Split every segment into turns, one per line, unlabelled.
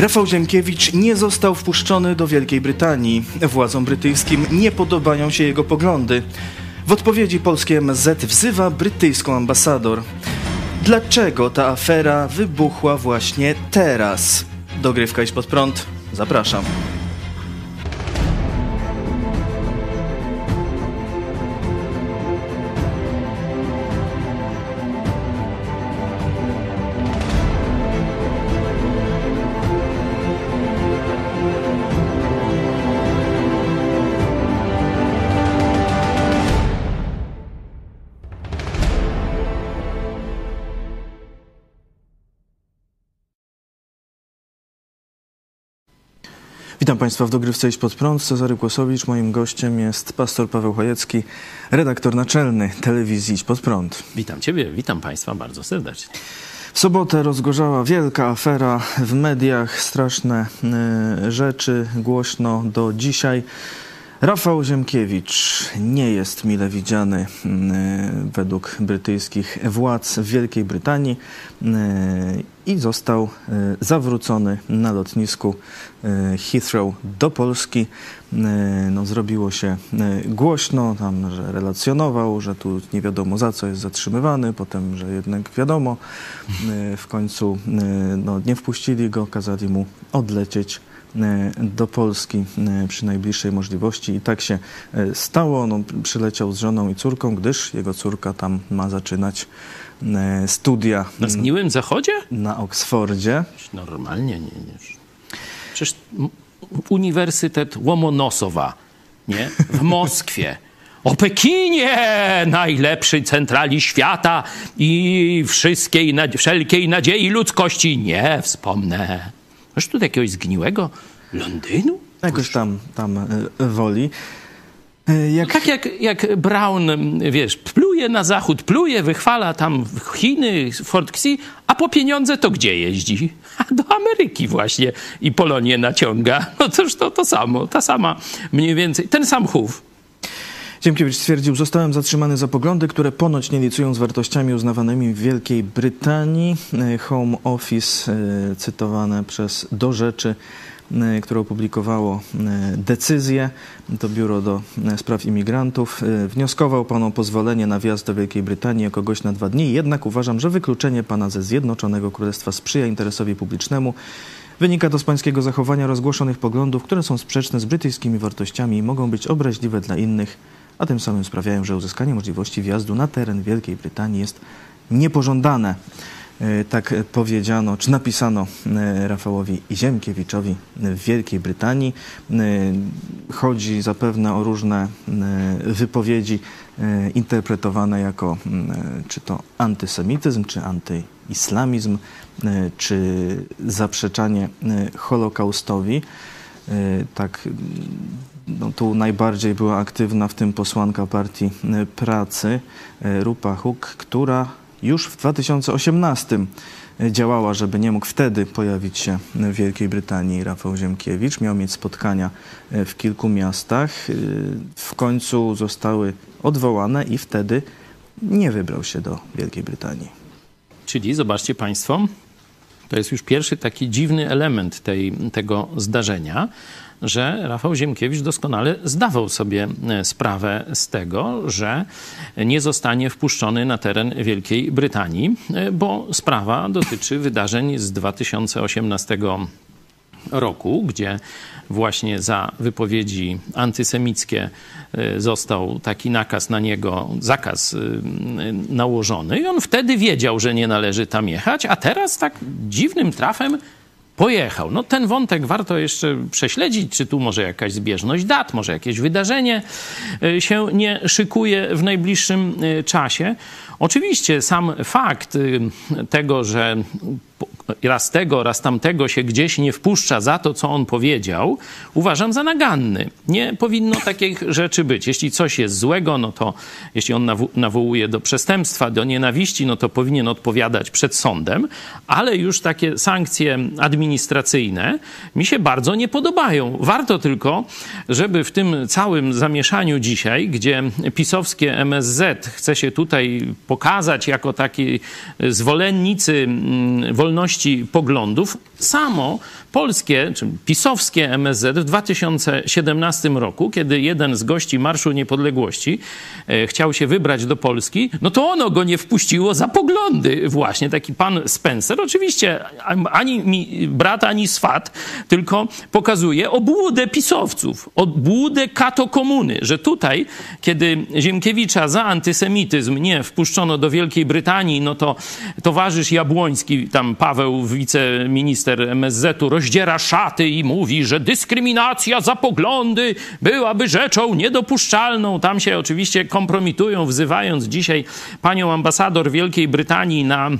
Rafał Ziemkiewicz nie został wpuszczony do Wielkiej Brytanii. Władzom brytyjskim nie podobają się jego poglądy. W odpowiedzi polskie MSZ wzywa brytyjską ambasador. Dlaczego ta afera wybuchła właśnie teraz? Dogrywka iść pod prąd. Zapraszam. Witam Państwa w Dogrywce Iść Pod Prąd. Cezary Kłosowicz. Moim gościem jest pastor Paweł Chojecki, redaktor naczelny telewizji Iść Pod Prąd.
Witam Ciebie, witam Państwa bardzo serdecznie.
W sobotę rozgorzała wielka afera w mediach, straszne y, rzeczy, głośno do dzisiaj. Rafał Ziemkiewicz nie jest mile widziany y, według brytyjskich władz w Wielkiej Brytanii y, i został y, zawrócony na lotnisku Heathrow do Polski. No, zrobiło się głośno, tam, że relacjonował, że tu nie wiadomo za co jest zatrzymywany, potem, że jednak wiadomo. W końcu no, nie wpuścili go, kazali mu odlecieć do Polski e, przy najbliższej możliwości i tak się e, stało. No, przyleciał z żoną i córką, gdyż jego córka tam ma zaczynać e, studia
Na zgniłym zachodzie?
na Oksfordzie.
Normalnie nie. nie. Przecież Uniwersytet Łomonosowa, nie? W Moskwie. O Pekinie, najlepszej centrali świata i wszystkiej, wszelkiej nadziei ludzkości. Nie wspomnę. Masz tu jakiegoś zgniłego Londynu?
Jakoś tam, tam e, woli. E, Jak
Tak jak, jak Brown, wiesz, pluje na zachód, pluje, wychwala tam Chiny, Fort Xi, a po pieniądze to gdzie jeździ? A do Ameryki właśnie i Polonię naciąga. No toż to to samo, ta sama mniej więcej, ten sam chów.
Ziemkiewicz stwierdził, zostałem zatrzymany za poglądy, które ponoć nie licują z wartościami uznawanymi w Wielkiej Brytanii. E, Home Office, e, cytowane przez Do Rzeczy, e, które opublikowało decyzję, to Biuro do Spraw Imigrantów, wnioskował pan o pozwolenie na wjazd do Wielkiej Brytanii jako gość na dwa dni, jednak uważam, że wykluczenie pana ze Zjednoczonego Królestwa sprzyja interesowi publicznemu. Wynika to z pańskiego zachowania rozgłoszonych poglądów, które są sprzeczne z brytyjskimi wartościami i mogą być obraźliwe dla innych, a tym samym sprawiają, że uzyskanie możliwości wjazdu na teren Wielkiej Brytanii jest niepożądane. E, Tak powiedziano, czy napisano e, Rafałowi Ziemkiewiczowi w Wielkiej Brytanii. E, Chodzi zapewne o różne wypowiedzi interpretowane jako czy to antysemityzm, czy antyislamizm, czy zaprzeczanie Holokaustowi. Tak, no, tu najbardziej była aktywna w tym posłanka Partii e, Pracy e, Rupa Huk, która już w 2018 działała, żeby nie mógł wtedy pojawić się w Wielkiej Brytanii Rafał Ziemkiewicz. Miał mieć spotkania e, w kilku miastach. E, W końcu zostały odwołane i wtedy nie wybrał się do Wielkiej Brytanii.
Czyli zobaczcie Państwo, to jest już pierwszy taki dziwny element tej, tego zdarzenia, że Rafał Ziemkiewicz doskonale zdawał sobie e, sprawę z tego, że nie zostanie wpuszczony na teren Wielkiej Brytanii, e, bo sprawa dotyczy wydarzeń z 2018 roku, gdzie właśnie za wypowiedzi antysemickie y, został taki nakaz na niego, zakaz nałożony i on wtedy wiedział, że nie należy tam jechać, a teraz tak dziwnym trafem pojechał. No ten wątek warto jeszcze prześledzić, czy tu może jakaś zbieżność dat, może jakieś wydarzenie y, się nie szykuje w najbliższym y, czasie. Oczywiście sam fakt y, tego, że raz tego, raz tamtego się gdzieś nie wpuszcza za to, co on powiedział, uważam za naganny. Nie powinno takich rzeczy być. Jeśli coś jest złego, no to jeśli on nawo- nawołuje do przestępstwa, do nienawiści, no to powinien odpowiadać przed sądem, ale już takie sankcje administracyjne mi się bardzo nie podobają. Warto tylko, żeby w tym całym zamieszaniu dzisiaj, gdzie pisowskie MSZ chce się tutaj pokazać jako taki zwolennicy mm, wolności wolności poglądów, samo polskie, czy pisowskie MSZ w 2017 roku, kiedy jeden z gości Marszu Niepodległości e, chciał się wybrać do Polski, no to ono go nie wpuściło za poglądy właśnie. Taki pan Spencer, oczywiście ani mi brat, ani swat, tylko pokazuje obłudę pisowców, obłudę kato komuny, że tutaj, kiedy Ziemkiewicza za antysemityzm nie wpuszczono do Wielkiej Brytanii, no to towarzysz Jabłoński, tam Paweł, wiceminister MSZ-u, rozdziera szaty i mówi, że dyskryminacja za poglądy byłaby rzeczą niedopuszczalną. Tam się oczywiście kompromitują, wzywając dzisiaj panią ambasador Wielkiej Brytanii na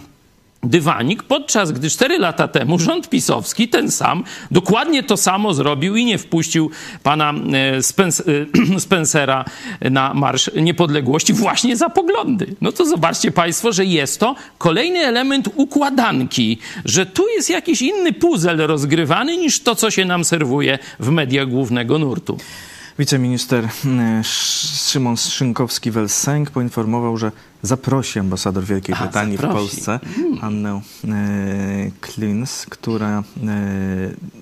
dywanik, podczas gdy cztery lata temu rząd pisowski, ten sam, dokładnie to samo zrobił i nie wpuścił pana e, Spencera na Marsz Niepodległości właśnie za poglądy. No to zobaczcie państwo, że jest to kolejny element układanki, że tu jest jakiś inny puzzle rozgrywany niż to, co się nam serwuje w mediach głównego nurtu.
Wiceminister e, Szymon Szynkowski-Welsenk poinformował, że zaprosi ambasador Wielkiej A, Brytanii zaprosi. w Polsce, hmm. Annę e, Klins, która, e,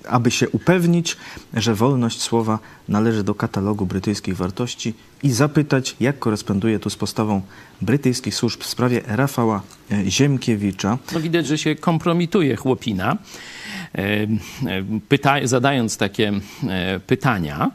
aby się upewnić, że wolność słowa należy do katalogu brytyjskich wartości i zapytać, jak koresponduje to z postawą brytyjskich służb w sprawie Rafała Ziemkiewicza.
No widać, że się kompromituje chłopina, e, pyta zadając takie pytania.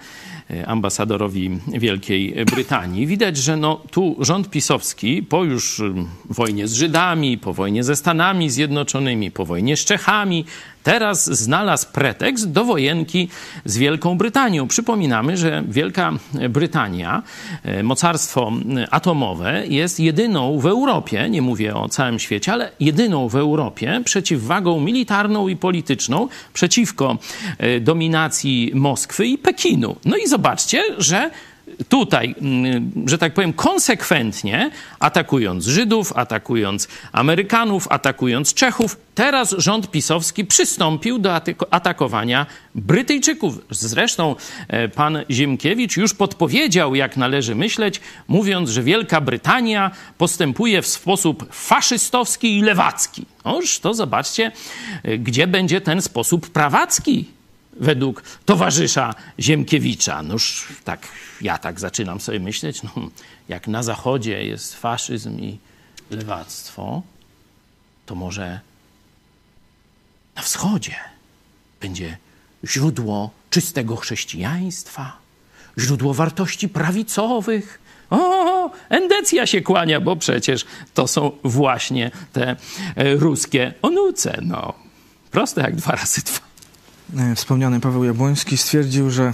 Ambasadorowi Wielkiej Brytanii. Widać, że no, tu rząd pisowski po już mm, wojnie z Żydami, po wojnie ze Stanami Zjednoczonymi, po wojnie z Czechami, teraz znalazł pretekst do wojenki z Wielką Brytanią. Przypominamy, że Wielka Brytania, e, mocarstwo atomowe, jest jedyną w Europie, nie mówię o całym świecie, ale jedyną w Europie przeciwwagą militarną i polityczną przeciwko e, dominacji Moskwy i Pekinu. No i zobaczcie, że tutaj, mm, że tak powiem, konsekwentnie atakując Żydów, atakując Amerykanów, atakując Czechów, teraz rząd pisowski przystąpił do atakowania Brytyjczyków. Zresztą e, pan Ziemkiewicz już podpowiedział, jak należy myśleć, mówiąc, że Wielka Brytania postępuje w sposób faszystowski i lewacki. Oż to zobaczcie, e, gdzie będzie ten sposób prawacki według towarzysza Ziemkiewicza. Noż tak, ja tak zaczynam sobie myśleć, no, jak na zachodzie jest faszyzm i lewactwo, to może na wschodzie będzie źródło czystego chrześcijaństwa, źródło wartości prawicowych. O, endecja się kłania, bo przecież to są właśnie te e, ruskie onuce. No, proste jak dwa razy dwa.
E, wspomniany Paweł Jabłoński stwierdził, że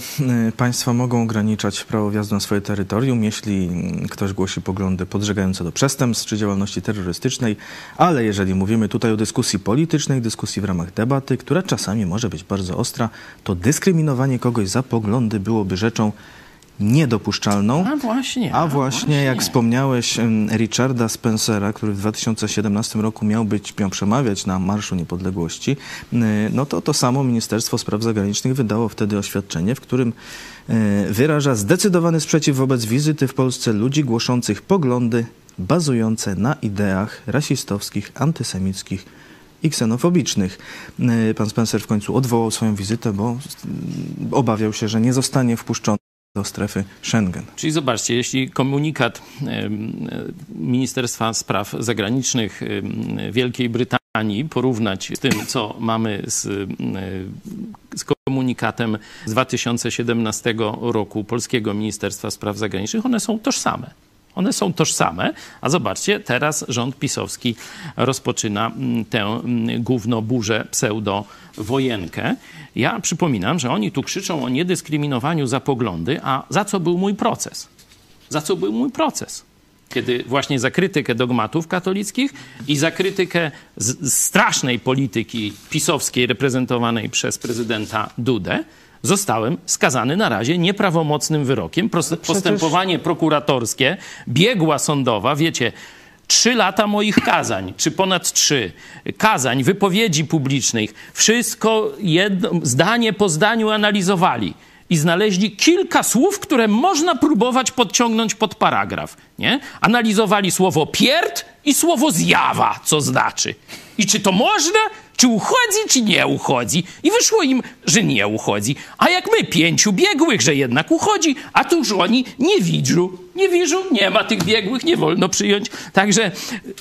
e, państwa mogą ograniczać prawo wjazdu na swoje terytorium, jeśli mm, ktoś głosi poglądy podżegające do przestępstw czy działalności terrorystycznej, ale jeżeli mówimy tutaj o dyskusji politycznej, dyskusji w ramach debaty, która czasami może być bardzo ostra, to dyskryminowanie kogoś za poglądy byłoby rzeczą niedopuszczalną.
A właśnie.
A, właśnie, właśnie, jak wspomniałeś, Richarda Spencera, który w 2017 roku miał być, miał przemawiać na Marszu Niepodległości, no to to samo Ministerstwo Spraw Zagranicznych wydało wtedy oświadczenie, w którym e, wyraża zdecydowany sprzeciw wobec wizyty w Polsce ludzi głoszących poglądy bazujące na ideach rasistowskich, antysemickich i ksenofobicznych. E, pan Spencer w końcu odwołał swoją wizytę, bo obawiał się, że nie zostanie wpuszczony do strefy Schengen.
Czyli zobaczcie, jeśli komunikat Ministerstwa Spraw Zagranicznych Wielkiej Brytanii porównać z tym, co mamy z, z komunikatem z 2017 roku Polskiego Ministerstwa Spraw Zagranicznych, one są tożsame. One są tożsame, a zobaczcie, teraz rząd pisowski rozpoczyna mm, tę mm, główną burzę pseudo-wojenkę. Ja przypominam, że oni tu krzyczą o niedyskryminowaniu za poglądy, a za co był mój proces? Za co był mój proces? Kiedy właśnie za krytykę dogmatów katolickich i za krytykę strasznej polityki pisowskiej reprezentowanej przez prezydenta Dudę, zostałem skazany na razie nieprawomocnym wyrokiem. Postępowanie prokuratorskie, biegła sądowa, wiecie, trzy lata moich kazań, czy ponad trzy, kazań, wypowiedzi publicznych, wszystko jedno, zdanie po zdaniu analizowali i znaleźli kilka słów, które można próbować podciągnąć pod paragraf. Nie? Analizowali słowo pierd i słowo zjawa, co znaczy. I czy to można? Czy uchodzi, czy nie uchodzi? I wyszło im, że nie uchodzi. A jak my, pięciu biegłych, że jednak uchodzi, a tu już oni nie widzą. Nie widzą, nie ma tych biegłych, nie wolno przyjąć. Także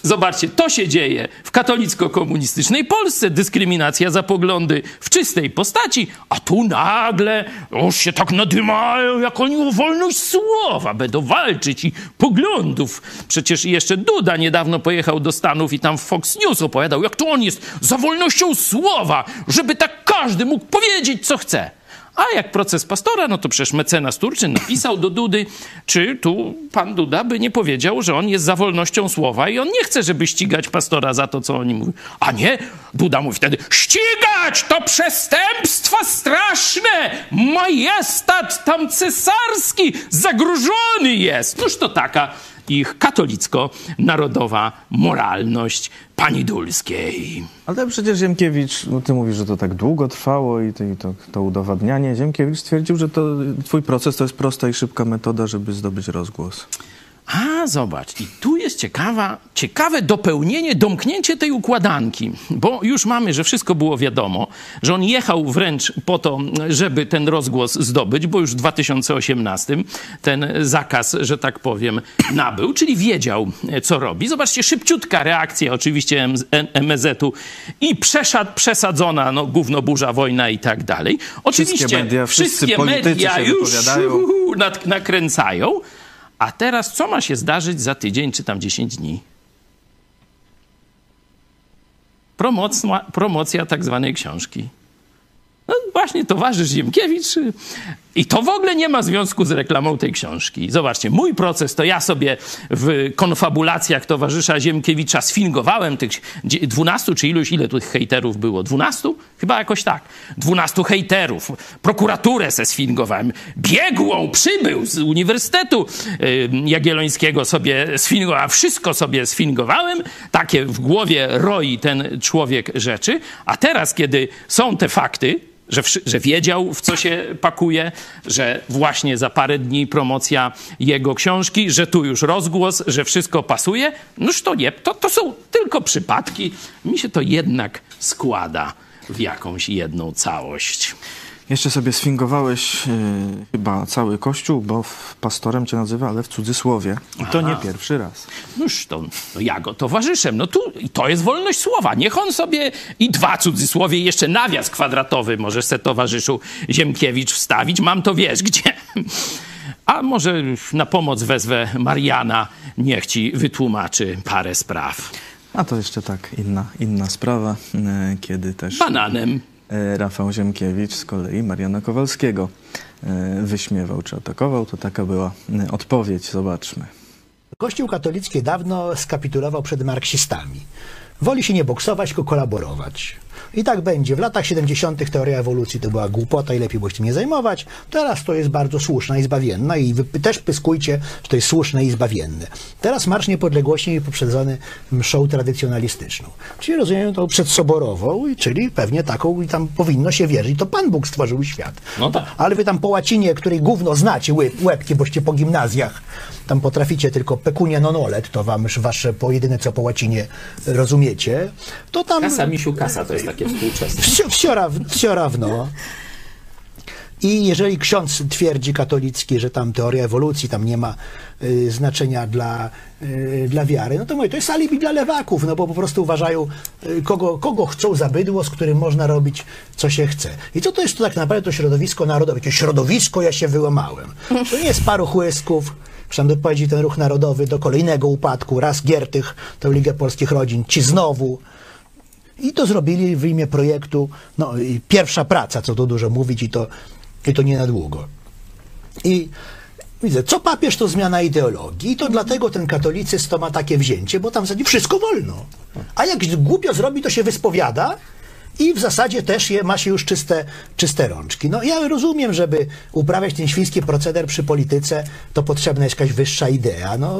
zobaczcie, to się dzieje w katolicko-komunistycznej Polsce. Dyskryminacja za poglądy w czystej postaci, a tu nagle już się tak nadymają, jak oni o wolność słowa będą walczyć i poglądów. Przecież jeszcze Duda niedawno pojechał do Stanów i tam w Fox News opowiadał, jak to on jest za wolnością słowa, żeby tak każdy mógł powiedzieć, co chce. A jak proces pastora, no to przecież mecenas Turczyn napisał do Dudy, czy tu pan Duda by nie powiedział, że on jest za wolnością słowa i on nie chce, żeby ścigać pastora za to, co oni mówią. A nie, Duda mówi wtedy, ścigać to przestępstwa straszne, majestat tam cesarski zagrożony jest. Noż to taka ich katolicko-narodowa moralność pani Dulskiej.
Ale przecież Ziemkiewicz, no ty mówisz, że to tak długo trwało i to, i to, to udowadnianie. Ziemkiewicz stwierdził, że to twój proces to jest prosta i szybka metoda, żeby zdobyć rozgłos.
A, zobacz, i tu jest ciekawa, ciekawe dopełnienie, domknięcie tej układanki, bo już mamy, że wszystko było wiadomo, że on jechał wręcz po to, żeby ten rozgłos zdobyć, bo już w 2018 ten zakaz, że tak powiem, nabył, czyli wiedział, co robi. Zobaczcie, szybciutka reakcja oczywiście MSZ-u i przeszad, przesadzona, no, gówno, burza, wojna i tak dalej. Oczywiście
Wszystkie media, wszyscy
wszystkie
politycy
media
się
już nakręcają. A teraz co ma się zdarzyć za tydzień czy tam 10 dni? Promocja, promocja tak zwanej książki. Właśnie, towarzysz Ziemkiewicz. I to w ogóle nie ma związku z reklamą tej książki. Zobaczcie, mój proces to ja sobie w konfabulacjach towarzysza Ziemkiewicza sfingowałem tych dzie- 12 czy iluś, ile tych hejterów było? 12? Chyba jakoś tak. 12 hejterów. Prokuraturę se sfingowałem. Biegłą przybył z Uniwersytetu Jagiellońskiego sobie sfingowałem. Wszystko sobie sfingowałem. Takie w głowie roi ten człowiek rzeczy. A teraz, kiedy są te fakty, że, że wiedział, w co się pakuje, że właśnie za parę dni promocja jego książki, że tu już rozgłos, że wszystko pasuje. Noż to nie, to, to są tylko przypadki. Mi się to jednak składa w jakąś jedną całość.
Jeszcze sobie sfingowałeś e, chyba cały kościół, bo w pastorem cię nazywa, ale w cudzysłowie. I to nie pierwszy raz.
Noż to no ja go towarzyszem. No tu i to jest wolność słowa. Niech on sobie i dwa cudzysłowie, jeszcze nawias kwadratowy możesz se towarzyszu Ziemkiewicz wstawić. Mam to wiesz gdzie. A może na pomoc wezwę Mariana, niech ci wytłumaczy parę spraw.
A to jeszcze tak inna, inna sprawa, e, kiedy też
Bananem.
E, Rafał Ziemkiewicz z kolei Mariana Kowalskiego e, wyśmiewał czy atakował. To taka była e, odpowiedź. Zobaczmy.
Kościół katolicki dawno skapitulował przed marksistami. Woli się nie boksować, tylko kolaborować. I tak będzie. W latach 70. teoria ewolucji to była głupota i lepiej było się tym nie zajmować. Teraz to jest bardzo słuszna i zbawienna i wy też pyskujcie, że to jest słuszne i zbawienne. Teraz Marsz Niepodległości poprzedzony mszą tradycjonalistyczną. Czyli rozumiem to przedsoborową, czyli pewnie taką i tam powinno się wierzyć. To Pan Bóg stworzył świat.
No tak.
Ale wy tam po łacinie, której gówno znacie, łyb, łebki, boście po gimnazjach, tam potraficie tylko pecunia non olet, to wam już wasze po jedyne co po łacinie rozumiecie, to tam...
Kasa misiu kasa to jest takie współczesne.
Wsio, wsio, raw- wsio rawno. I jeżeli ksiądz twierdzi katolicki, że tam teoria ewolucji tam nie ma y, znaczenia dla, y, dla wiary, no to mówię, to jest alibi dla lewaków, no bo po prostu uważają, y, kogo, kogo chcą za bydło, z którym można robić, co się chce. I co to jest to tak naprawdę to środowisko narodowe? To środowisko ja się wyłamałem. To nie jest paru chłysków, Przynajmniej ten ruch narodowy do kolejnego upadku. Raz Giertych, tę Ligę Polskich Rodzin, ci znowu. I to zrobili w imię projektu, no pierwsza praca, co tu dużo mówić i to, i to nie na długo. I widzę, co papież to zmiana ideologii i to dlatego ten katolicyzm to ma takie wzięcie, bo tam w zasadzie wszystko wolno. A jak głupio zrobi, to się wyspowiada i w zasadzie też je, ma się już czyste, czyste rączki. No ja rozumiem, żeby uprawiać ten świński proceder przy polityce, to potrzebna jest jakaś wyższa idea. No,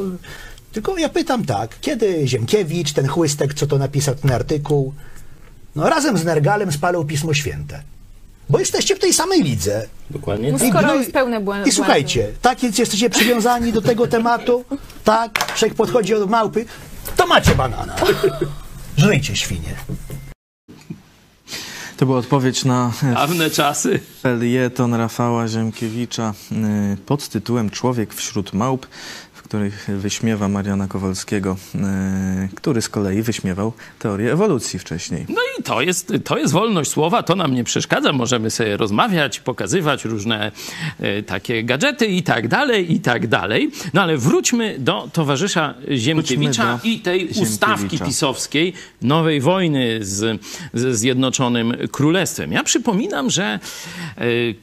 tylko ja pytam tak, kiedy Ziemkiewicz, ten chłystek, co to napisał ten artykuł, no razem z Nergalem spalał Pismo Święte. Bo jesteście w tej samej lidze.
Dokładnie.
No
I
skoro
gnoj-
jest pełne błędów.
I słuchajcie, tak więc jesteście przywiązani do tego tematu, tak, człowiek podchodzi od małpy, to macie banana. Żryjcie świnie.
To była odpowiedź na e,
Dawne czasy.
felieton Rafała Ziemkiewicza e, pod tytułem Człowiek wśród małp, których wyśmiewa Mariana Kowalskiego, e, który z kolei wyśmiewał teorię ewolucji wcześniej.
No i to jest, to jest wolność słowa, to nam nie przeszkadza. Możemy sobie rozmawiać, pokazywać różne e, takie gadżety i tak dalej, i tak dalej. No ale wróćmy do towarzysza Ziemkiewicza
do
i tej
Ziemkiewicza.
ustawki pisowskiej nowej wojny z, z Zjednoczonym Królestwem. Ja przypominam, że e,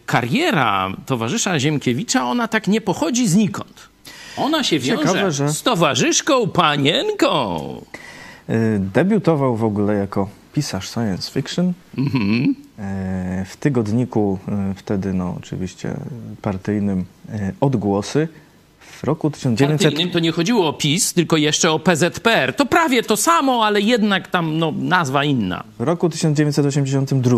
kariera towarzysza Ziemkiewicza, ona tak nie pochodzi znikąd. Ona się wiąże
Ciekawe, że-
z towarzyszką panienką.
E, Debiutował w ogóle jako pisarz science fiction. E, W tygodniku e, wtedy, no oczywiście partyjnym Odgłosy w roku 1900...
partyjnym to nie chodziło o PiS, tylko jeszcze o PZPR. To prawie to samo, ale jednak tam no, nazwa inna.
W roku 1982.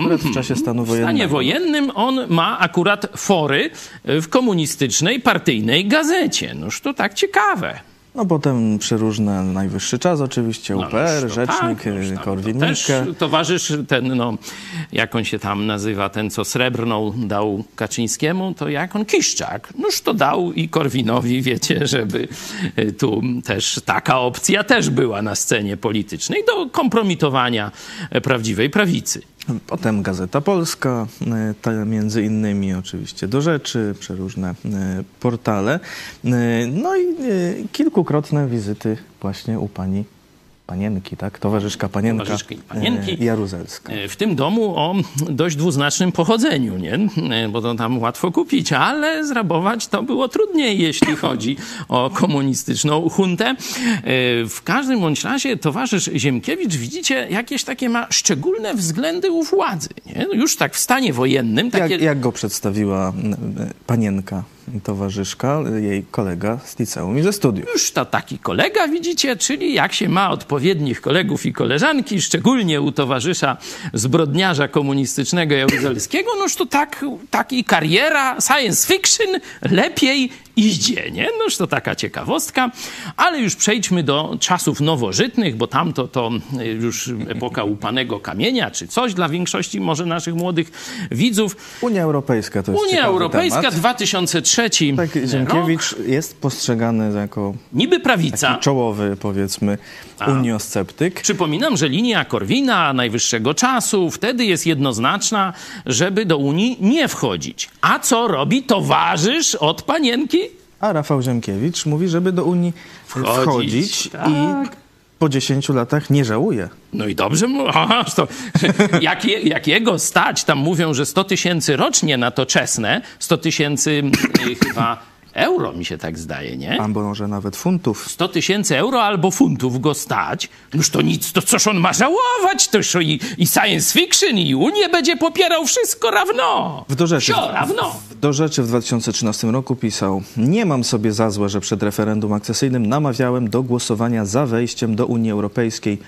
Akurat w czasie stanu
W stanie
wojennego.
wojennym on ma akurat fory w komunistycznej, partyjnej gazecie. Noż to tak ciekawe.
No potem przeróżne najwyższy czas oczywiście,
No,
UPR,
noż to
Rzecznik,
tak, to
Korwin Mikke.
towarzysz ten, no, jak on się tam nazywa, ten, co srebrną dał Kaczyńskiemu, to jak on Kiszczak. Noż to dał i Korwinowi, wiecie, żeby y, tu też taka opcja też była na scenie politycznej do kompromitowania e, prawdziwej prawicy.
Potem Gazeta Polska, e, między innymi oczywiście do rzeczy, przeróżne e, portale. E, No i kilkukrotne wizyty właśnie u pani panienki, tak? Towarzyszka panienka
Towarzyszki panienki.
e, Jaruzelska.
E, W tym domu o dość dwuznacznym pochodzeniu, nie? E, Bo to tam łatwo kupić, ale zrabować to było trudniej, jeśli chodzi o komunistyczną huntę. W każdym bądź razie towarzysz Ziemkiewicz, widzicie, jakieś takie ma szczególne względy u władzy, nie? Już tak w stanie wojennym, takie...
Jak, jak go przedstawiła panienka, towarzyszka, jej kolega z liceum i ze studiów.
Już to taki kolega, widzicie, czyli jak się ma odpowiednich kolegów i koleżanki, szczególnie u towarzysza zbrodniarza komunistycznego Jaruzelskiego, noż to tak, taki kariera science fiction lepiej idzie, nie? Noż to taka ciekawostka. Ale już przejdźmy do czasów nowożytnych, bo tamto to y, już epoka upanego kamienia, czy coś dla większości może naszych młodych widzów.
Unia Europejska to jest
Unia Europejska
temat.
2003
Tak,
rok.
Ziemkiewicz jest postrzegany jako
Niby prawica.
czołowy, powiedzmy, uniosceptyk.
Przypominam, że linia Korwina najwyższego czasu wtedy jest jednoznaczna, żeby do Unii nie wchodzić. A co robi towarzysz od panienki?
A Rafał Ziemkiewicz mówi, żeby do Unii
Wchodzić,
wchodzić,
tak.
i po 10 latach nie żałuje.
No i dobrze mu, aha, to, jak, je, jak jego stać, tam mówią, że 100 tysięcy rocznie na to czesne, 100 tysięcy y, chyba euro mi się tak zdaje, nie?
Albo może nawet funtów.
100 tysięcy euro albo funtów go stać, noż to nic, to coż on ma żałować? Toż i, i science fiction, i Unię będzie popierał wszystko równo.
W do rzeczy,
Wsio równo.
w, do rzeczy w 2013 roku pisał Nie mam sobie za złe, że przed referendum akcesyjnym namawiałem do głosowania za wejściem do Unii Europejskiej.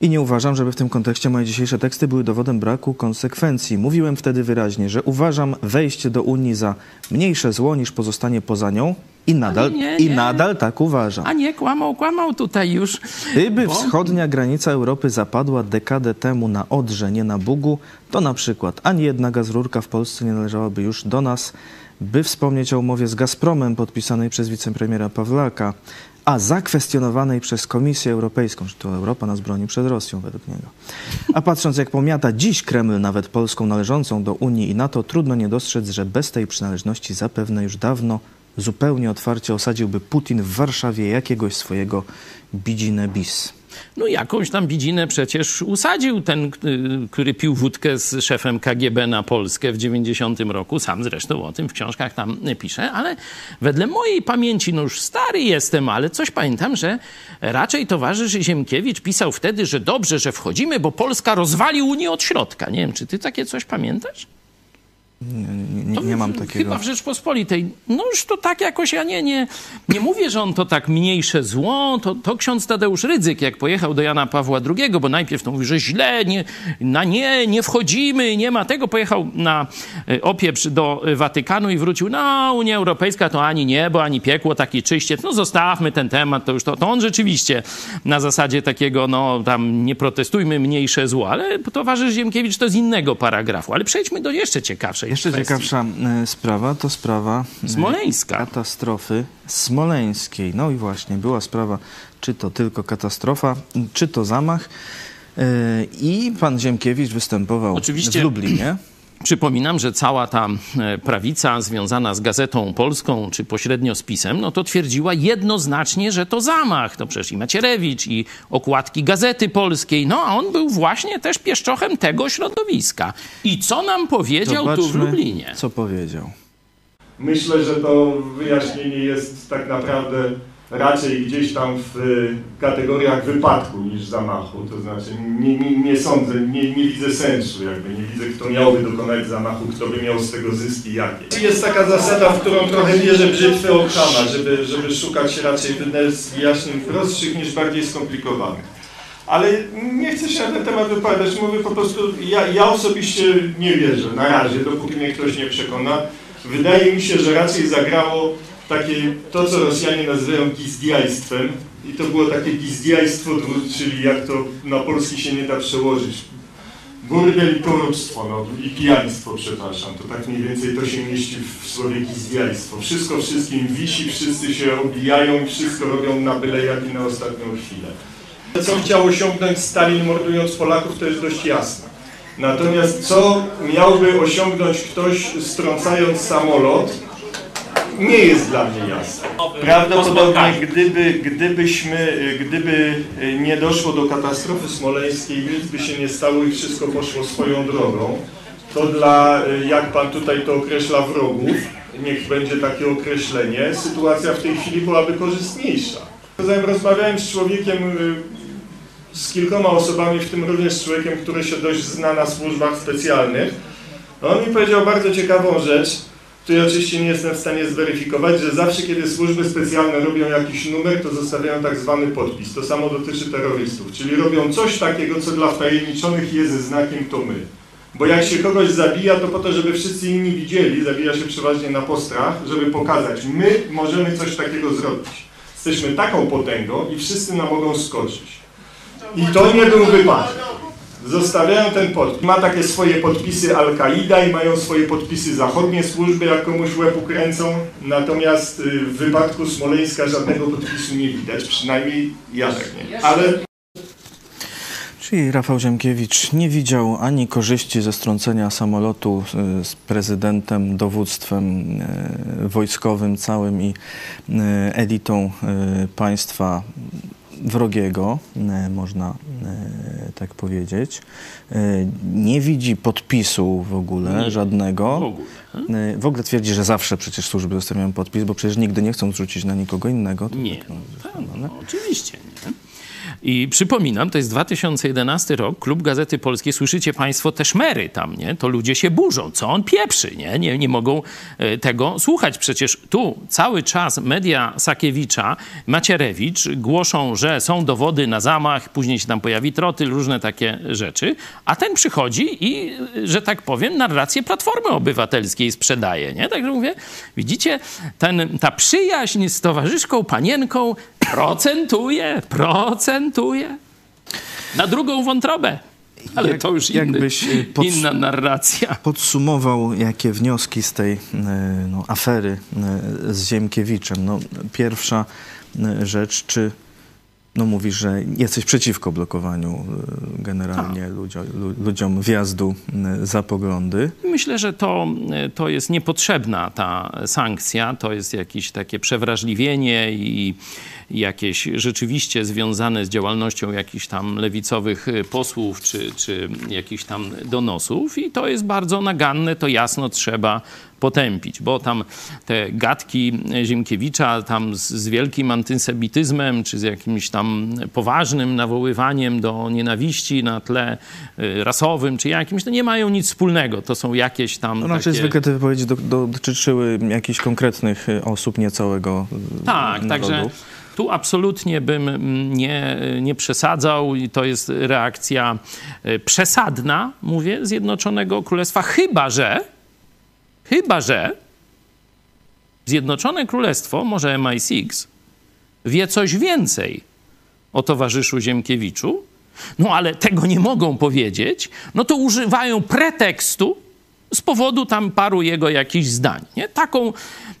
I nie uważam, żeby w tym kontekście moje dzisiejsze teksty były dowodem braku konsekwencji. Mówiłem wtedy wyraźnie, że uważam wejście do Unii za mniejsze zło niż pozostanie poza nią i nadal,
nie, nie.
i nadal tak uważam.
A nie, kłamał, kłamał tutaj już.
Gdyby
Bo-
wschodnia granica Europy zapadła dekadę temu na Odrze, nie na Bugu, to na przykład ani jedna gazrurka w Polsce nie należałaby już do nas, by wspomnieć o umowie z Gazpromem podpisanej przez wicepremiera Pawlaka, a zakwestionowanej przez Komisję Europejską, że to Europa nas broni przed Rosją według niego. A patrząc jak pomiata dziś Kreml nawet Polską należącą do Unii i NATO, trudno nie dostrzec, że bez tej przynależności zapewne już dawno zupełnie otwarcie osadziłby Putin w Warszawie jakiegoś swojego bidzinę bis.
No jakąś tam bidzinę przecież usadził ten, y, który pił wódkę z szefem KGB na Polskę w 90 roku. Sam zresztą o tym w książkach tam pisze, ale wedle mojej pamięci, no już stary jestem, ale coś pamiętam, że raczej towarzysz Ziemkiewicz pisał wtedy, że dobrze, że wchodzimy, bo Polska rozwali Unię od środka. Nie wiem, czy ty takie coś pamiętasz?
Nie, nie, mam takiego.
Chyba w Rzeczpospolitej. No już to tak jakoś, ja nie, nie, nie mówię, że on to tak mniejsze zło. To, to ksiądz Tadeusz Rydzyk, jak pojechał do Jana Pawła II, bo najpierw to mówi, że źle, nie, na nie, nie wchodzimy, nie ma tego. Pojechał na e, opieprz do Watykanu i wrócił, no Unia Europejska to ani niebo, ani piekło, taki czyściec. No zostawmy ten temat, to już to, to on rzeczywiście na zasadzie takiego, no tam nie protestujmy, mniejsze zło. Ale towarzysz Ziemkiewicz to z innego paragrafu. Ale przejdźmy do jeszcze ciekawszej
Jeszcze
kwestii.
ciekawsza e, sprawa to sprawa e,
Smoleńska.
katastrofy smoleńskiej. No i właśnie, była sprawa, czy to tylko katastrofa, czy to zamach. E, I pan Ziemkiewicz występował
Oczywiście-
w Lublinie.
Przypominam, że cała ta e, prawica związana z Gazetą Polską, czy pośrednio z PiSem, no to twierdziła jednoznacznie, że to zamach. To przecież i Macierewicz, i okładki Gazety Polskiej. No a on był właśnie też pieszczochem tego środowiska. I co nam powiedział tu w Lublinie?
co powiedział.
Myślę, że to wyjaśnienie jest tak naprawdę raczej gdzieś tam w y, kategoriach wypadku niż zamachu. To znaczy nie, nie, nie sądzę, nie, nie widzę sensu jakby, nie widzę kto miałby dokonać zamachu, kto by miał z tego zyski jakie. Jest taka zasada, w którą trochę wierzę brzytwy Okhama, żeby, żeby szukać raczej wyjaśnień prostszych niż bardziej skomplikowanych. Ale nie chcę się na ten temat wypowiadać, mówię po prostu, ja, ja osobiście nie wierzę, na razie, dopóki mnie ktoś nie przekona. Wydaje mi się, że raczej zagrało takie, to co Rosjanie nazywają gizdiajstwem i to było takie gizdiajstwo, czyli jak to na polski się nie da przełożyć. Burdel i no i pijaństwo, przepraszam, to tak mniej więcej to się mieści w słowie gizdiajstwo. Wszystko wszystkim wisi, wszyscy się obijają wszystko robią na byle jak i na ostatnią chwilę. Co chciał osiągnąć Stalin mordując Polaków, to jest dość jasne. Natomiast co miałby osiągnąć ktoś strącając samolot, nie jest dla mnie jasne. Prawdopodobnie gdyby, gdybyśmy, gdyby nie doszło do katastrofy smoleńskiej, nic by się nie stało i wszystko poszło swoją drogą, to dla, jak pan tutaj to określa, wrogów, niech będzie takie określenie, sytuacja w tej chwili byłaby korzystniejsza. Zatem rozmawiałem z człowiekiem, y, z kilkoma osobami, w tym również z człowiekiem, który się dość zna na służbach specjalnych. On mi powiedział bardzo ciekawą rzecz, której oczywiście nie jestem w stanie zweryfikować, że zawsze kiedy służby specjalne robią jakiś numer, to zostawiają tak zwany podpis. To samo dotyczy terrorystów, czyli robią coś takiego, co dla wtajemniczonych jest znakiem to my. Bo jak się kogoś zabija, to po to, żeby wszyscy inni widzieli, zabija się przeważnie na postrach, żeby pokazać, my możemy coś takiego zrobić. Jesteśmy taką potęgą i wszyscy nam mogą skoczyć. I to nie był wypadek. Zostawiają ten podpis. Ma takie swoje podpisy Al-Kaida i mają swoje podpisy zachodnie służby, jak komuś łeb ukręcą. Natomiast y, w wypadku Smoleńska żadnego podpisu nie widać, przynajmniej ja tak nie. Ale
Czyli Rafał Ziemkiewicz nie widział ani korzyści ze strącenia samolotu y, z prezydentem, dowództwem y, wojskowym całym i elitą państwa wrogiego, y, można y, tak powiedzieć. Y, Nie widzi podpisu w ogóle
Nie,
żadnego.
w ogóle.
W ogóle twierdzi, że zawsze przecież służby zostawiają podpis, bo przecież nigdy nie chcą zrzucić na nikogo innego. To
Nie,
tak, no,
tak, no, oczywiście nie. I przypominam, to jest 2011 rok, Klub Gazety Polskiej, słyszycie Państwo te szmery tam, nie? To ludzie się burzą, co on pieprzy, nie? Nie, nie mogą e, tego słuchać. Przecież tu cały czas media Sakiewicza, Macierewicz głoszą, że są dowody na zamach, później się tam pojawi trotyl, różne takie rzeczy, a ten przychodzi i, e, że tak powiem, narrację Platformy Obywatelskiej sprzedaje, nie? Także mówię, widzicie, ten, ta przyjaźń z towarzyszką, panienką procentuje, procentuje. Na drugą wątrobę. Ale
Jak-
to już inny,
y, pods-
inna narracja.
podsumował, jakie wnioski z tej e, no, afery e, z Ziemkiewiczem. No, pierwsza rzecz, czy no, mówisz, że jesteś przeciwko blokowaniu generalnie ludzio, lu, ludziom wjazdu za poglądy.
Myślę, że to, to jest niepotrzebna ta sankcja, to jest jakieś takie przewrażliwienie i, jakieś rzeczywiście związane z działalnością jakichś tam lewicowych y, posłów czy, czy jakichś tam donosów i to jest bardzo naganne, to jasno trzeba potępić, bo tam te gadki Ziemkiewicza tam z, z wielkim antysemityzmem, czy z jakimś tam poważnym nawoływaniem do nienawiści na tle y, rasowym, czy jakimś, to nie mają nic wspólnego. To są jakieś tam
No, raczej
takie...
zwykle te wypowiedzi do, do, dotyczyły jakichś konkretnych y, osób, nie całego y,
Tak,
narodu.
także tu absolutnie bym mm, nie, nie przesadzał i to jest reakcja y, przesadna, mówię, Zjednoczonego Królestwa, chyba że, chyba że Zjednoczone Królestwo, może MI6, wie coś więcej o towarzyszu Ziemkiewiczu, no ale tego nie mogą powiedzieć, no to używają pretekstu z powodu tam paru jego jakichś zdań. Nie? Taką,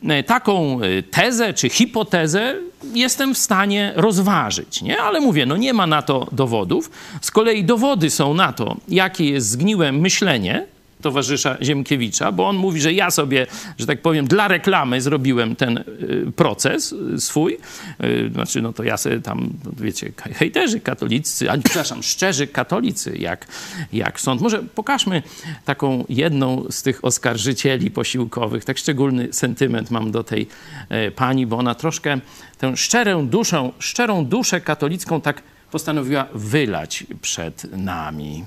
e, taką e, tezę czy hipotezę jestem w stanie rozważyć, nie? ale mówię, no nie ma na to dowodów. Z kolei dowody są na to, jakie jest zgniłe myślenie towarzysza Ziemkiewicza, bo on mówi, że ja sobie, że tak powiem, dla reklamy zrobiłem ten y, proces y, swój. Y, Znaczy, no to ja sobie tam, no wiecie, hej- hejterzy katolicy, a przepraszam, szczerzy katolicy, jak, jak sąd. Może pokażmy taką jedną z tych oskarżycieli posiłkowych. Tak szczególny sentyment mam do tej e, pani, bo ona troszkę tę szczerą duszę, szczerą duszę katolicką tak postanowiła wylać przed nami.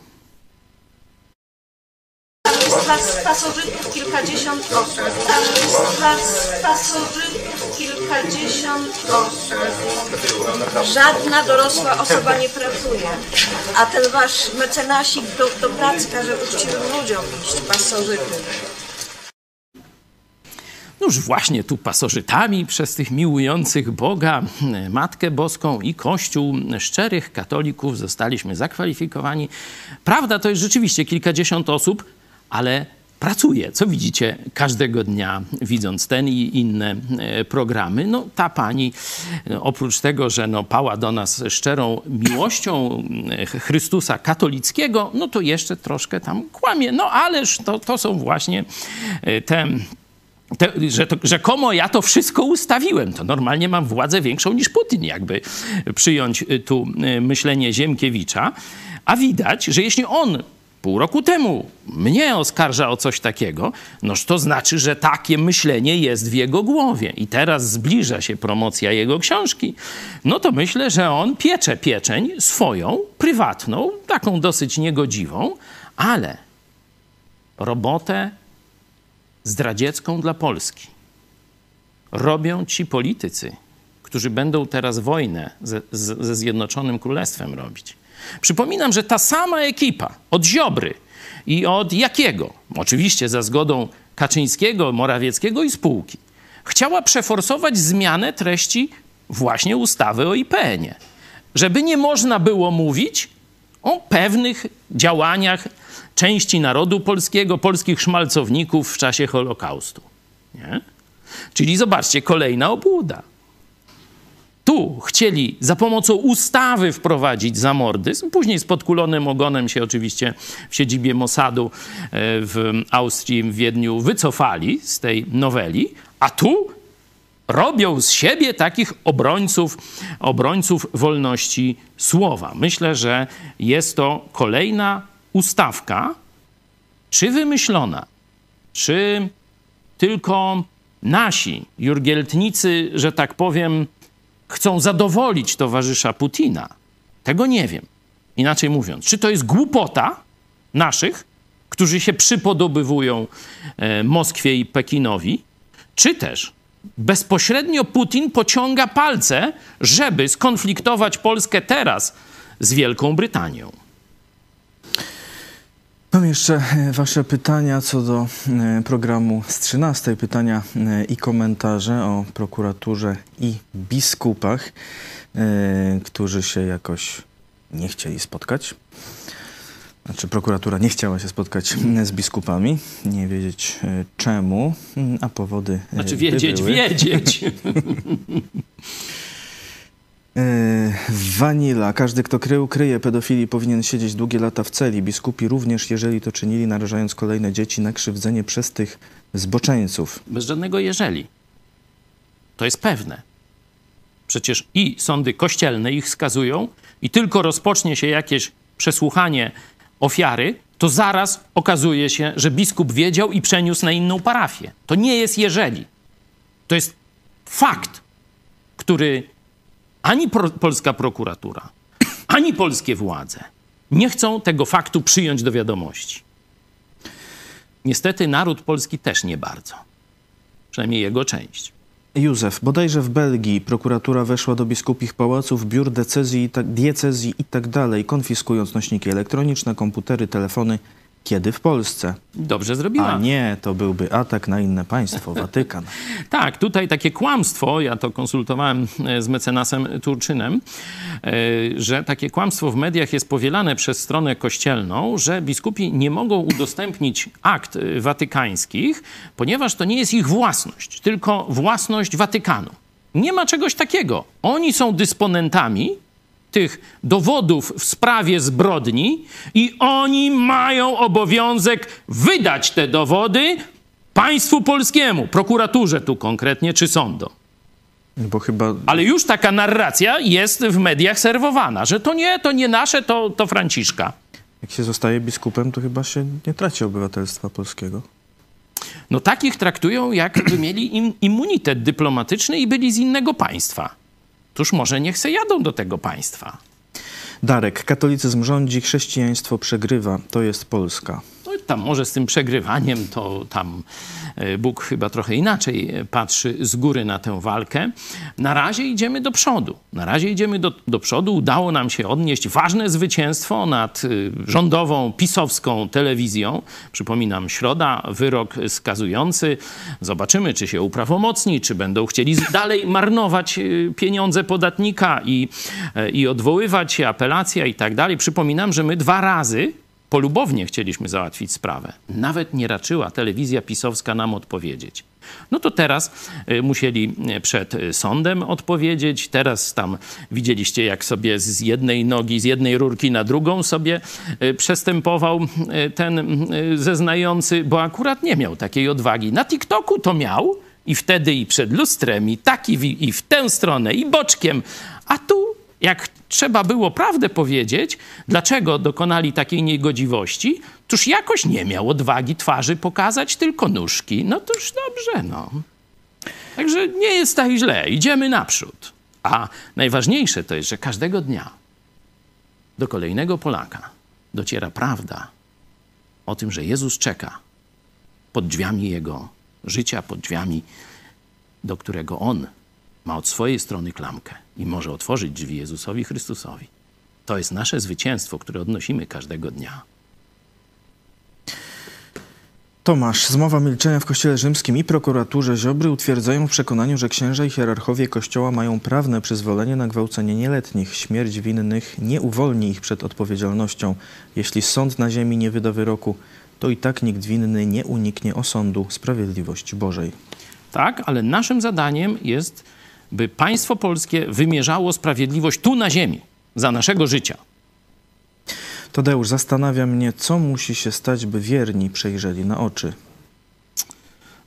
Z pasożytów kilkadziesiąt osób. Z pasożytów kilkadziesiąt osób. Żadna dorosła osoba nie pracuje. A ten wasz mecenasik do, do pracy każe uczciwym ludziom iść pasożyty.
Noż właśnie tu pasożytami przez tych miłujących Boga, Matkę Boską i Kościół szczerych katolików zostaliśmy zakwalifikowani. Prawda to jest rzeczywiście kilkadziesiąt osób, ale pracuje, co widzicie każdego dnia, widząc ten i inne e, programy. No ta pani, e, oprócz tego, że no, pała do nas szczerą miłością e, Chrystusa katolickiego, no to jeszcze troszkę tam kłamie. No ależ to, to są właśnie te te, że to, rzekomo ja to wszystko ustawiłem. To normalnie mam władzę większą niż Putin, jakby przyjąć tu myślenie Ziemkiewicza. A widać, że jeśli on pół roku temu mnie oskarża o coś takiego, noż to znaczy, że takie myślenie jest w jego głowie. I teraz zbliża się promocja jego książki. No to myślę, że on piecze pieczeń swoją, prywatną, taką dosyć niegodziwą, ale robotę zdradziecką dla Polski robią ci politycy, którzy będą teraz wojnę ze, ze Zjednoczonym Królestwem robić. Przypominam, że ta sama ekipa od Ziobry i od Jakiego, oczywiście za zgodą Kaczyńskiego, Morawieckiego i spółki, chciała przeforsować zmianę treści właśnie ustawy o IPN-ie, żeby nie można było mówić o pewnych działaniach części narodu polskiego, polskich szmalcowników w czasie Holokaustu. Nie? Czyli zobaczcie, kolejna obłuda. Tu chcieli za pomocą ustawy wprowadzić zamordyzm, później z podkulonym ogonem się oczywiście w siedzibie Mossadu e, w Austrii, w Wiedniu wycofali z tej noweli, a tu robią z siebie takich obrońców, obrońców wolności słowa. Myślę, że jest to kolejna ustawka, czy wymyślona, czy tylko nasi jurgieltnicy, że tak powiem, chcą zadowolić towarzysza Putina. Tego nie wiem. Inaczej mówiąc, czy to jest głupota naszych, którzy się przypodobywują e, Moskwie i Pekinowi, czy też bezpośrednio Putin pociąga palce, żeby skonfliktować Polskę teraz z Wielką Brytanią.
Mam jeszcze e, Wasze pytania co do e, programu z 13. Pytania e, i komentarze o prokuraturze i biskupach, którzy się jakoś nie chcieli spotkać. Znaczy, prokuratura nie chciała się spotkać z biskupami, nie wiedzieć czemu, a powody.
Znaczy wiedzieć,
były.
wiedzieć.
E, Wanila. Każdy, kto krył, kryje pedofilii, powinien siedzieć długie lata w celi. Biskupi również, jeżeli to czynili, narażając kolejne dzieci na krzywdzenie przez tych zboczeńców.
Bez żadnego jeżeli. To jest pewne. Przecież i sądy kościelne ich skazują, i tylko rozpocznie się jakieś przesłuchanie ofiary, to zaraz okazuje się, że biskup wiedział i przeniósł na inną parafię. To nie jest jeżeli. To jest fakt, który ani pro, polska prokuratura, ani polskie władze nie chcą tego faktu przyjąć do wiadomości. Niestety naród polski też nie bardzo. Przynajmniej jego część.
Józef, bodajże w Belgii prokuratura weszła do biskupich pałaców, biur decyzji, tak, diecezji tak dalej, konfiskując nośniki elektroniczne, komputery, telefony. Kiedy w Polsce?
Dobrze zrobiła.
A nie, to byłby atak na inne państwo, Watykan.
Tak, tutaj takie kłamstwo, ja to konsultowałem e, z mecenasem Turczynem, e, że takie kłamstwo w mediach jest powielane przez stronę kościelną, że biskupi nie mogą udostępnić akt e, watykańskich, ponieważ to nie jest ich własność, tylko własność Watykanu. Nie ma czegoś takiego. Oni są dysponentami tych dowodów w sprawie zbrodni i oni mają obowiązek wydać te dowody państwu polskiemu, prokuraturze tu konkretnie, czy sądom.
Bo chyba
Ale już taka narracja jest w mediach serwowana, że to nie, to nie nasze, to, to Franciszka.
jak się zostaje biskupem, to chyba się nie traci obywatelstwa polskiego.
No takich traktują, jakby mieli im immunitet dyplomatyczny i byli z innego państwa. Tuż może niech se jadą do tego państwa.
Darek, katolicyzm rządzi, chrześcijaństwo przegrywa. To jest Polska.
Tam może z tym przegrywaniem to tam e, Bóg chyba trochę inaczej e, patrzy z góry na tę walkę. Na razie idziemy do przodu. Na razie idziemy do, do przodu. Udało nam się odnieść ważne zwycięstwo nad y, rządową, pisowską telewizją. Przypominam, środa, wyrok skazujący. Zobaczymy, czy się uprawomocni, czy będą chcieli dalej marnować pieniądze podatnika i, e, i odwoływać się, apelacja i tak dalej. Przypominam, że my dwa razy polubownie chcieliśmy załatwić sprawę. Nawet nie raczyła telewizja pisowska nam odpowiedzieć. No to teraz y, musieli y, przed y, sądem odpowiedzieć. Teraz tam widzieliście, jak sobie z jednej nogi, z jednej rurki na drugą sobie przestępował ten zeznający, bo akurat nie miał takiej odwagi. Na TikToku to miał i wtedy i przed lustrem, i tak, i w, i w tę stronę, i boczkiem. A tu jak trzeba było prawdę powiedzieć, dlaczego dokonali takiej niegodziwości, toż jakoś nie miał odwagi twarzy pokazać, tylko nóżki. No toż dobrze, no. Także nie jest tak źle, idziemy naprzód. A najważniejsze to jest, że każdego dnia do kolejnego Polaka dociera prawda o tym, że Jezus czeka pod drzwiami jego życia, pod drzwiami, do którego on ma od swojej strony klamkę i może otworzyć drzwi Jezusowi Chrystusowi. To jest nasze zwycięstwo, które odnosimy każdego dnia.
Tomasz, zmowa milczenia w Kościele Rzymskim i prokuraturze Ziobry utwierdzają w przekonaniu, że księża i hierarchowie Kościoła mają prawne przyzwolenie na gwałcenie nieletnich. Śmierć winnych nie uwolni ich przed odpowiedzialnością. Jeśli sąd na ziemi nie wyda wyroku, to i tak nikt winny nie uniknie osądu sprawiedliwości Bożej.
Tak, ale naszym zadaniem jest, by państwo polskie wymierzało sprawiedliwość tu na ziemi, za naszego życia.
Tadeusz, zastanawia mnie, co musi się stać, by wierni przejrzeli na oczy.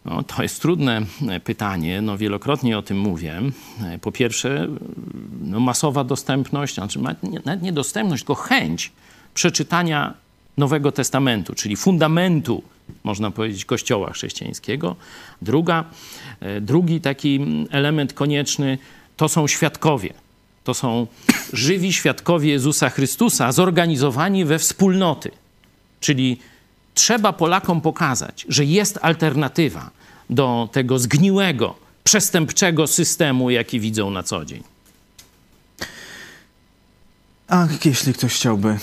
No, to jest trudne e, pytanie. No, wielokrotnie o tym mówię. E, Po pierwsze, no, masowa dostępność, znaczy nawet nie- nawet nie dostępność, tylko chęć przeczytania Nowego Testamentu, czyli fundamentu, można powiedzieć, Kościoła chrześcijańskiego. Druga, e, drugi taki element konieczny to są świadkowie. To są żywi świadkowie Jezusa Chrystusa, zorganizowani we wspólnoty. Czyli trzeba Polakom pokazać, że jest alternatywa do tego zgniłego, przestępczego systemu, jaki widzą na co dzień.
A jeśli ktoś chciałby e,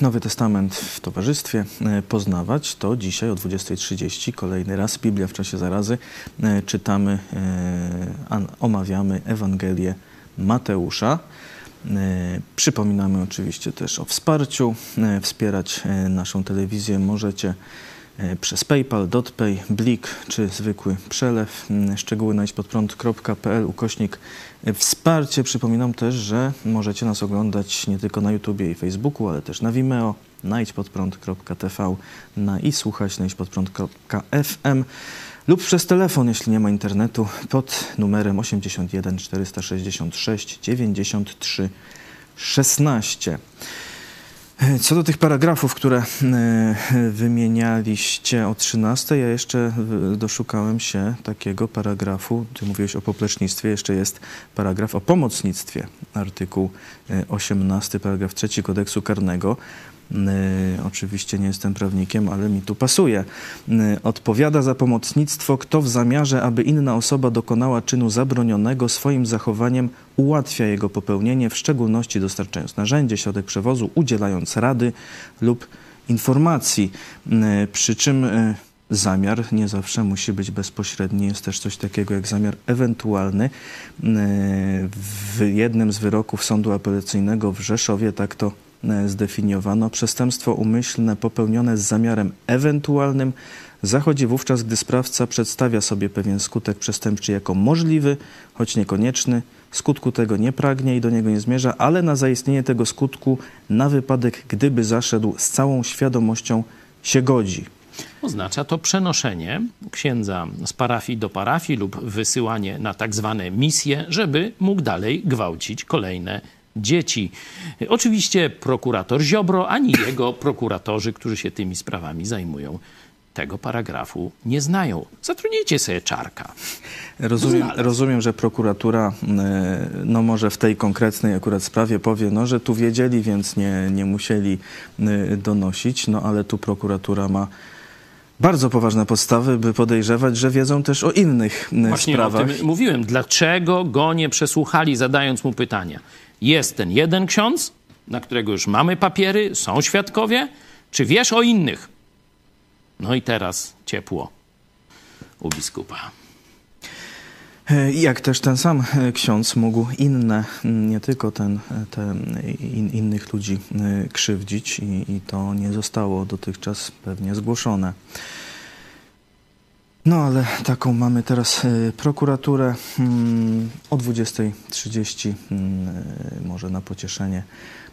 Nowy Testament w towarzystwie e, poznawać, to dzisiaj o 20.30 kolejny raz Biblia w czasie zarazy e, czytamy, omawiamy Ewangelię Mateusza. Przypominamy oczywiście też o wsparciu. Wspierać naszą telewizję możecie przez PayPal, DotPay, Blik czy zwykły przelew. Mm, Szczegóły na idźpodprąd.pl ukośnik e, wsparcie. Przypominam też, że możecie nas oglądać nie tylko na YouTubie i Facebooku, ale też na Vimeo, na idźpodprąd.tv na i słuchać na lub przez telefon, jeśli nie ma internetu, pod numerem 81 466 93 16. Co do tych paragrafów, które e, wymienialiście o 13, ja jeszcze e, doszukałem się takiego paragrafu. Ty mówiłeś o poplecznictwie, jeszcze jest paragraf o pomocnictwie. Artykuł e, 18, paragraf 3 kodeksu karnego. E, Oczywiście nie jestem prawnikiem, ale mi tu pasuje. E, Odpowiada za pomocnictwo, kto w zamiarze, aby inna osoba dokonała czynu zabronionego, swoim zachowaniem ułatwia jego popełnienie, w szczególności dostarczając narzędzie, środek przewozu, udzielając rady lub informacji. E, Przy czym zamiar nie zawsze musi być bezpośredni. Jest też coś takiego jak zamiar ewentualny. W jednym z wyroków Sądu Apelacyjnego w Rzeszowie tak to zdefiniowano. Przestępstwo umyślne popełnione z zamiarem ewentualnym zachodzi wówczas, gdy sprawca przedstawia sobie pewien skutek przestępczy jako możliwy, choć niekonieczny. Skutku tego nie pragnie i do niego nie zmierza, ale na zaistnienie tego skutku na wypadek, gdyby zaszedł z całą świadomością się godzi.
Oznacza to przenoszenie księdza z parafii do parafii lub wysyłanie na tak zwane misje, żeby mógł dalej gwałcić kolejne dzieci. Oczywiście prokurator Ziobro, ani jego prokuratorzy, którzy się tymi sprawami zajmują, tego paragrafu nie znają. Zatrudnijcie sobie czarka.
Rozumiem, rozumiem, że prokuratura, e, no może w tej konkretnej akurat sprawie powie, no że tu wiedzieli, więc nie, nie musieli e, donosić, no ale tu prokuratura ma bardzo poważne podstawy, by podejrzewać, że wiedzą też o innych e,
Właśnie
sprawach.
o tym mówiłem. Dlaczego go nie przesłuchali, zadając mu pytania? Jest ten jeden ksiądz, na którego już mamy papiery, są świadkowie. Czy wiesz o innych? No i teraz ciepło u biskupa.
E, Jak też ten sam e, ksiądz mógł inne, nie tylko ten, e, in, innych ludzi krzywdzić i, i to nie zostało dotychczas pewnie zgłoszone. No ale taką mamy teraz e, prokuraturę mm, o 20.30 mm, e, może na pocieszenie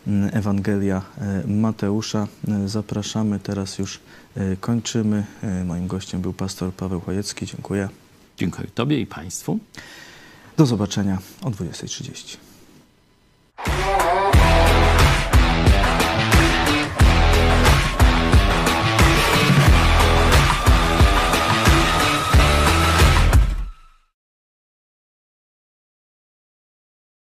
mm, Ewangelia e, Mateusza. Zapraszamy, teraz już kończymy. Moim gościem był pastor Paweł Chojecki. Dziękuję.
Dziękuję Tobie i Państwu.
Do zobaczenia o 20.30.